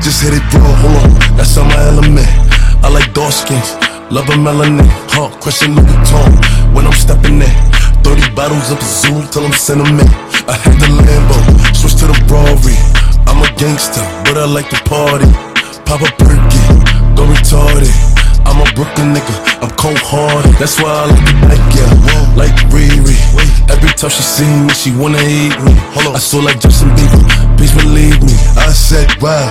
just hit it raw, hold on, that's on my element. I like dark skins, love a melanin, huh? Question Louis Vuitton when I'm stepping in. 30 bottles up Zoom till I'm sentiment. I had the Lambo, switch to the Rari. I'm a gangster, but I like to party. Pop a perky, go retarded. I'm a Brooklyn nigga, I'm cold hearted. That's why I like the black girl, like Riri. Every time she see me, she wanna eat me. I saw like Justin Bieber, please believe me. I said, wow,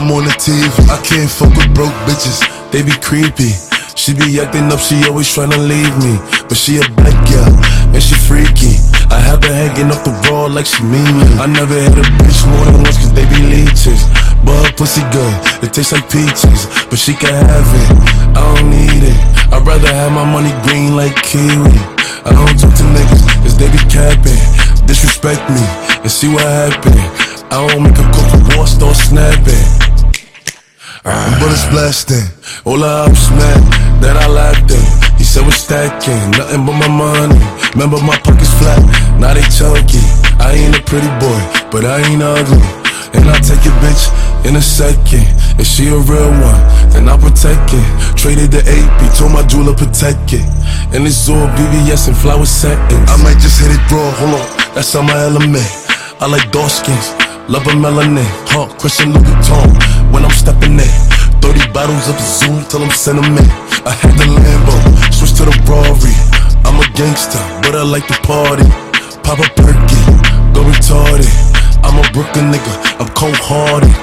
I'm on the TV. I can't fuck with broke bitches, they be creepy. She be acting up, she always tryna leave me. But she a black girl, and she freaky. I have her hanging up the wall like she mean me. I never had a bitch more than once, cause they be leeches. But her pussy good, it tastes like peaches. But she can have it, I don't need it. I'd rather have my money green like kiwi. I don't talk to niggas, cause they be capping. Disrespect me, and see what happen. I don't make a cook war, start snapping. Bullets blasting, all I up smack that I laughed in. He said we're stacking, nothing but my money. Remember my pockets flat, now they chunky. I ain't a pretty boy, but I ain't ugly. And I take your bitch in a second. If she a real one, then I protect it. Traded the AP, told my jeweler protect it. And it's all VVS and flower settings. I might just hit it raw, hold on, that's on my element. I like dark skins, love a melanin, huh? Christian I'm stepping in. 30 bottles of Zoom till I'm sentiment. I had the Lambo, switch to the Rari. I'm a gangster, but I like to party. Pop a perky, go retarded. I'm a Brooklyn nigga, I'm cold hearted.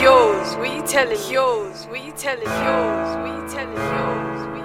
Yours, you telling? Yours, you telling? Yours, you telling? Yours,